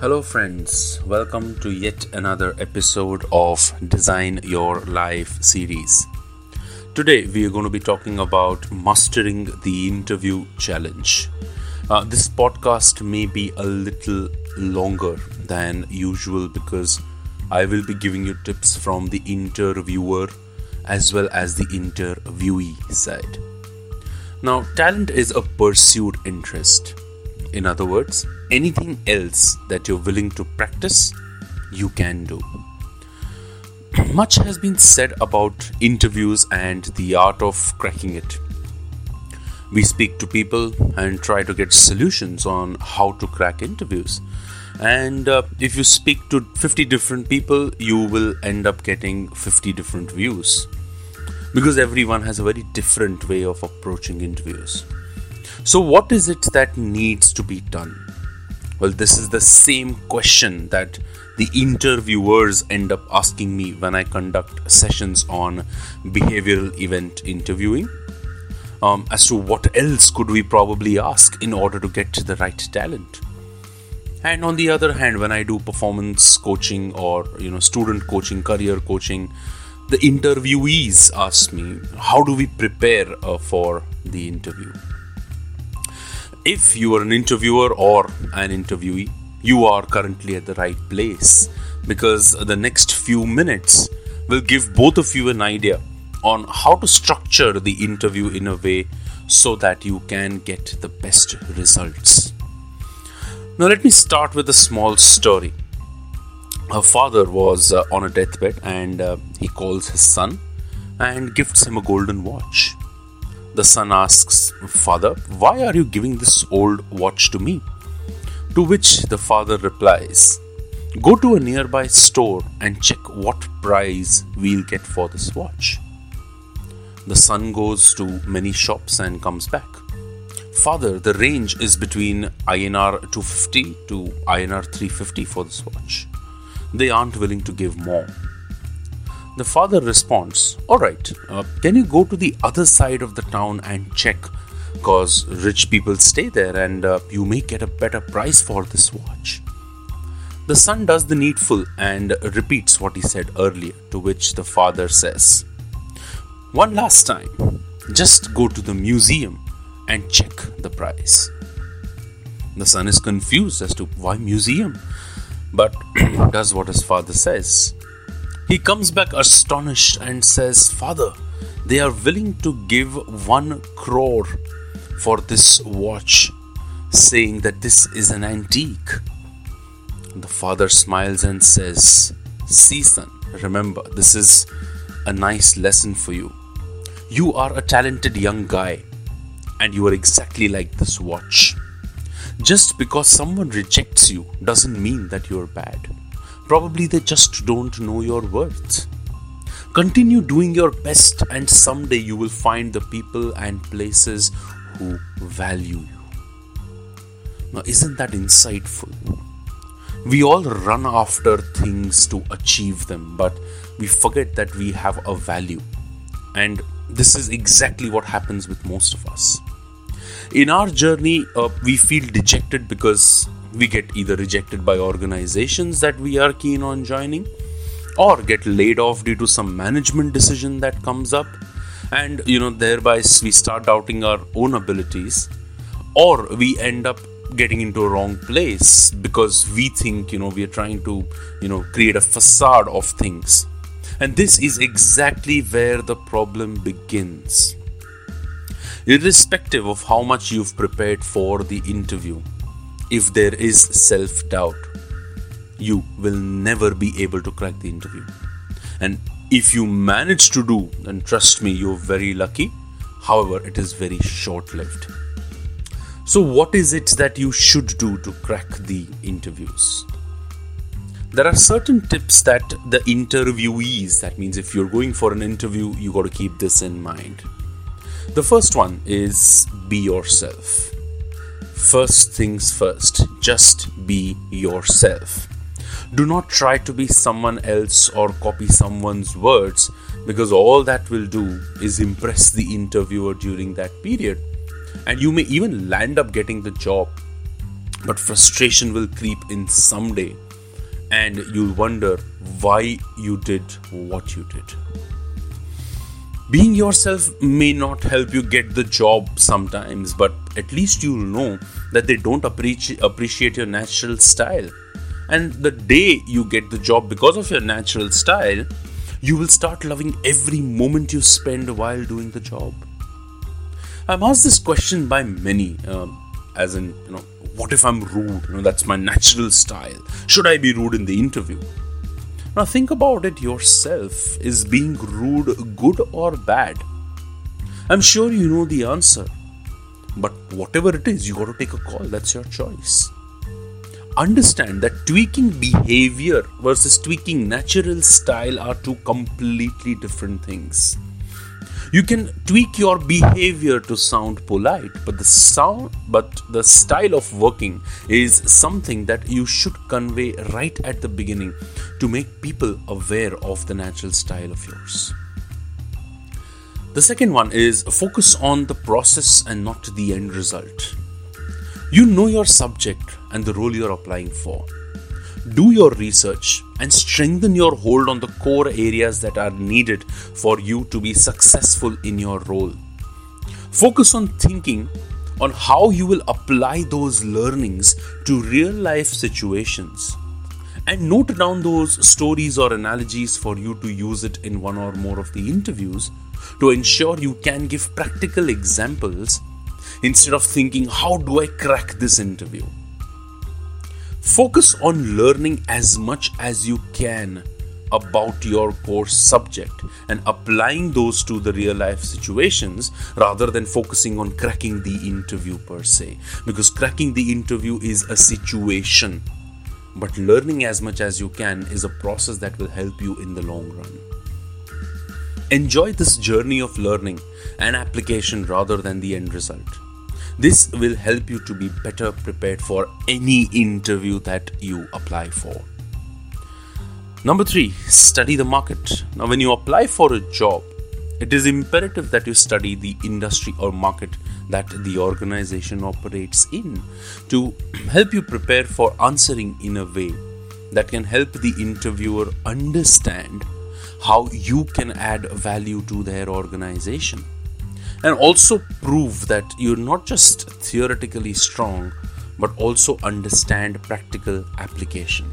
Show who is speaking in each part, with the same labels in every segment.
Speaker 1: Hello, friends. Welcome to yet another episode of Design Your Life series. Today, we are going to be talking about mastering the interview challenge. Uh, this podcast may be a little longer than usual because I will be giving you tips from the interviewer as well as the interviewee side. Now, talent is a pursued interest. In other words, anything else that you're willing to practice, you can do. Much has been said about interviews and the art of cracking it. We speak to people and try to get solutions on how to crack interviews. And uh, if you speak to 50 different people, you will end up getting 50 different views because everyone has a very different way of approaching interviews. So, what is it that needs to be done? Well, this is the same question that the interviewers end up asking me when I conduct sessions on behavioral event interviewing. Um, as to what else could we probably ask in order to get the right talent. And on the other hand, when I do performance coaching or you know student coaching, career coaching, the interviewees ask me, how do we prepare uh, for the interview? If you are an interviewer or an interviewee, you are currently at the right place because the next few minutes will give both of you an idea on how to structure the interview in a way so that you can get the best results. Now, let me start with a small story her father was uh, on a deathbed and uh, he calls his son and gifts him a golden watch. The son asks, Father, why are you giving this old watch to me? To which the father replies, Go to a nearby store and check what price we'll get for this watch. The son goes to many shops and comes back. Father, the range is between INR 250 to INR 350 for this watch they aren't willing to give more. The father responds, Alright, uh, can you go to the other side of the town and check? Because rich people stay there and uh, you may get a better price for this watch. The son does the needful and repeats what he said earlier, to which the father says, One last time, just go to the museum and check the price. The son is confused as to why museum but does what his father says. He comes back astonished and says, Father, they are willing to give one crore for this watch, saying that this is an antique. The father smiles and says, See, son, remember, this is a nice lesson for you. You are a talented young guy, and you are exactly like this watch. Just because someone rejects you doesn't mean that you're bad. Probably they just don't know your worth. Continue doing your best, and someday you will find the people and places who value you. Now, isn't that insightful? We all run after things to achieve them, but we forget that we have a value. And this is exactly what happens with most of us in our journey uh, we feel dejected because we get either rejected by organizations that we are keen on joining or get laid off due to some management decision that comes up and you know thereby we start doubting our own abilities or we end up getting into a wrong place because we think you know we are trying to you know create a facade of things. And this is exactly where the problem begins. Irrespective of how much you've prepared for the interview, if there is self doubt, you will never be able to crack the interview. And if you manage to do, then trust me, you're very lucky. However, it is very short lived. So, what is it that you should do to crack the interviews? There are certain tips that the interviewees, that means if you're going for an interview, you got to keep this in mind. The first one is be yourself. First things first, just be yourself. Do not try to be someone else or copy someone's words because all that will do is impress the interviewer during that period. And you may even land up getting the job. but frustration will creep in someday and you'll wonder why you did what you did. Being yourself may not help you get the job sometimes, but at least you'll know that they don't appreciate, your natural style. And the day you get the job because of your natural style, you will start loving every moment you spend while doing the job. I'm asked this question by many, um, as in, you know, what if I'm rude? You know, that's my natural style. Should I be rude in the interview? Now think about it yourself. Is being rude good or bad? I'm sure you know the answer. But whatever it is, you got to take a call. That's your choice. Understand that tweaking behavior versus tweaking natural style are two completely different things. You can tweak your behavior to sound polite, but the sound but the style of working is something that you should convey right at the beginning to make people aware of the natural style of yours. The second one is focus on the process and not the end result. You know your subject and the role you're applying for. Do your research and strengthen your hold on the core areas that are needed for you to be successful in your role. Focus on thinking on how you will apply those learnings to real life situations and note down those stories or analogies for you to use it in one or more of the interviews to ensure you can give practical examples instead of thinking, How do I crack this interview? Focus on learning as much as you can about your course subject and applying those to the real life situations rather than focusing on cracking the interview per se. Because cracking the interview is a situation, but learning as much as you can is a process that will help you in the long run. Enjoy this journey of learning and application rather than the end result. This will help you to be better prepared for any interview that you apply for. Number three, study the market. Now, when you apply for a job, it is imperative that you study the industry or market that the organization operates in to help you prepare for answering in a way that can help the interviewer understand how you can add value to their organization and also prove that you're not just theoretically strong but also understand practical application.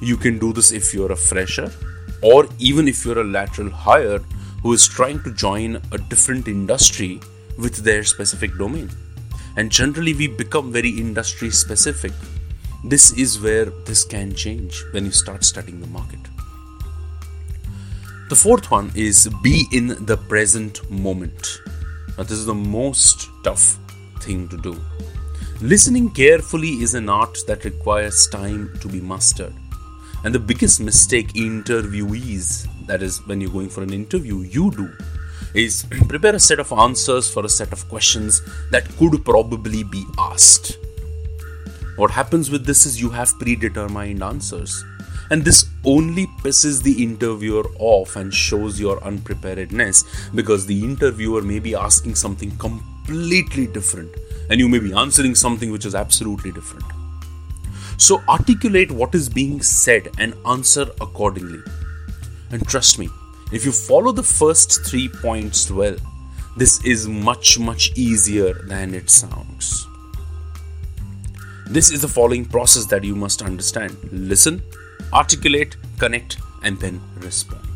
Speaker 1: You can do this if you're a fresher or even if you're a lateral hire who is trying to join a different industry with their specific domain. And generally, we become very industry specific. This is where this can change when you start studying the market. The fourth one is be in the present moment. Now, this is the most tough thing to do. Listening carefully is an art that requires time to be mastered. And the biggest mistake interviewees, that is, when you're going for an interview, you do, is prepare a set of answers for a set of questions that could probably be asked. What happens with this is you have predetermined answers and this only pisses the interviewer off and shows your unpreparedness because the interviewer may be asking something completely different and you may be answering something which is absolutely different. So, articulate what is being said and answer accordingly. And trust me, if you follow the first three points well, this is much, much easier than it sounds. This is the following process that you must understand listen, articulate, connect, and then respond.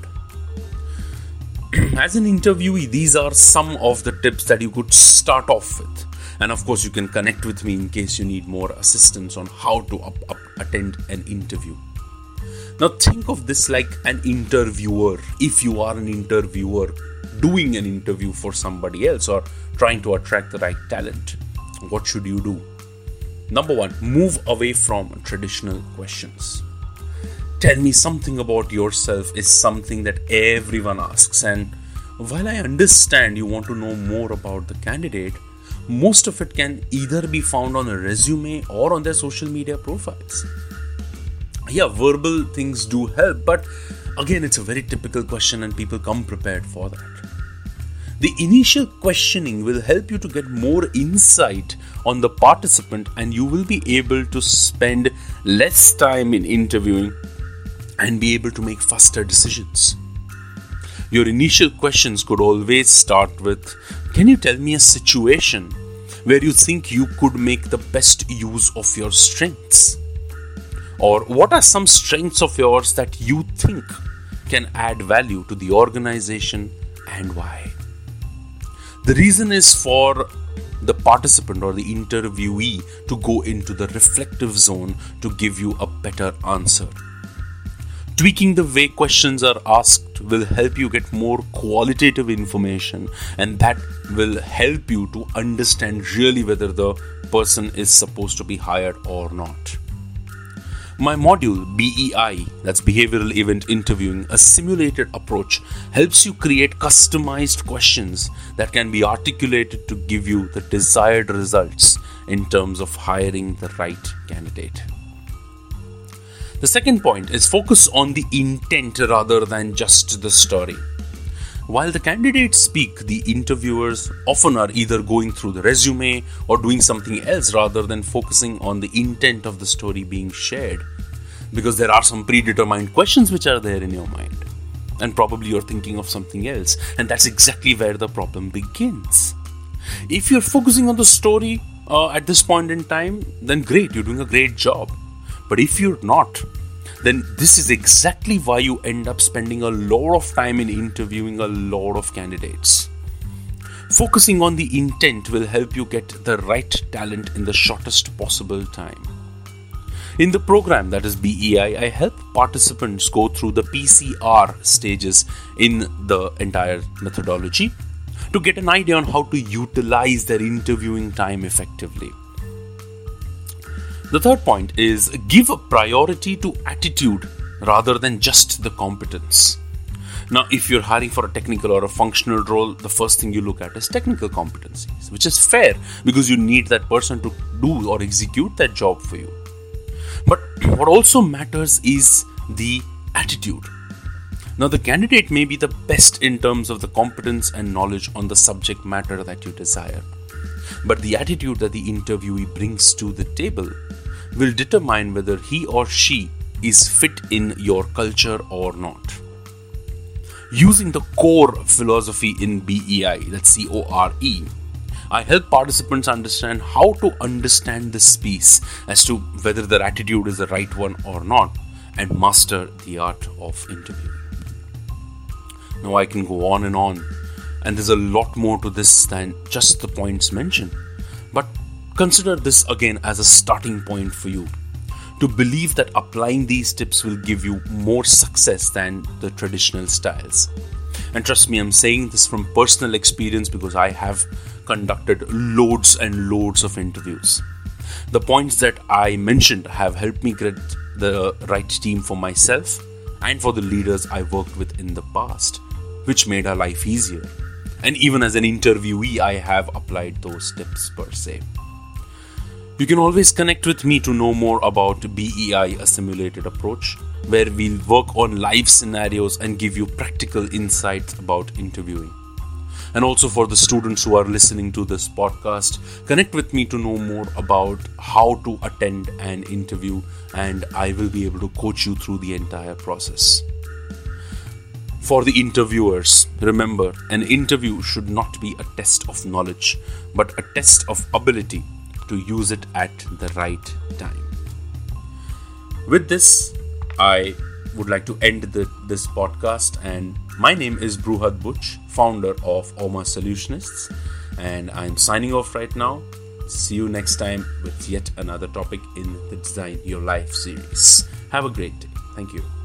Speaker 1: As an interviewee, these are some of the tips that you could start off with. And of course, you can connect with me in case you need more assistance on how to up, up, attend an interview. Now, think of this like an interviewer. If you are an interviewer doing an interview for somebody else or trying to attract the right talent, what should you do? Number one, move away from traditional questions tell me something about yourself is something that everyone asks. And while I understand you want to know more about the candidate, most of it can either be found on a resume or on their social media profiles. Yeah, verbal things do help, but again, it's a very typical question and people come prepared for that. The initial questioning will help you to get more insight on the participant, and you will be able to spend less time in interviewing and be able to make faster decisions. Your initial questions could always start with Can you tell me a situation where you think you could make the best use of your strengths? Or what are some strengths of yours that you think can add value to the organization and why? The reason is for the participant or the interviewee to go into the reflective zone to give you a better answer. Tweaking the way questions are asked will help you get more qualitative information, and that will help you to understand really whether the person is supposed to be hired or not. My module BEI, that's Behavioral Event Interviewing, a simulated approach, helps you create customized questions that can be articulated to give you the desired results in terms of hiring the right candidate. The second point is focus on the intent rather than just the story. While the candidates speak, the interviewers often are either going through the resume or doing something else rather than focusing on the intent of the story being shared. Because there are some predetermined questions which are there in your mind. And probably you're thinking of something else. And that's exactly where the problem begins. If you're focusing on the story uh, at this point in time, then great, you're doing a great job. But if you're not, then this is exactly why you end up spending a lot of time in interviewing a lot of candidates. Focusing on the intent will help you get the right talent in the shortest possible time. In the program that is BEI, I help participants go through the PCR stages in the entire methodology to get an idea on how to utilize their interviewing time effectively. The third point is give a priority to attitude rather than just the competence. Now, if you're hiring for a technical or a functional role, the first thing you look at is technical competencies, which is fair because you need that person to do or execute that job for you. But what also matters is the attitude. Now, the candidate may be the best in terms of the competence and knowledge on the subject matter that you desire, but the attitude that the interviewee brings to the table will determine whether he or she is fit in your culture or not. Using the core philosophy in BEI, that's C O R E, I help participants understand how to understand this piece as to whether their attitude is the right one or not and master the art of interviewing. Now, I can go on and on, and there's a lot more to this than just the points mentioned. But Consider this again as a starting point for you to believe that applying these tips will give you more success than the traditional styles. And trust me, I'm saying this from personal experience because I have conducted loads and loads of interviews. The points that I mentioned have helped me get the right team for myself and for the leaders I worked with in the past, which made our life easier. And even as an interviewee, I have applied those tips per se. You can always connect with me to know more about BEI, a simulated approach, where we'll work on live scenarios and give you practical insights about interviewing. And also for the students who are listening to this podcast, connect with me to know more about how to attend an interview, and I will be able to coach you through the entire process. For the interviewers, remember an interview should not be a test of knowledge, but a test of ability to use it at the right time. With this, I would like to end the, this podcast. And my name is Bruhad Butch, founder of Oma Solutionists. And I'm signing off right now. See you next time with yet another topic in the Design Your Life series. Have a great day. Thank you.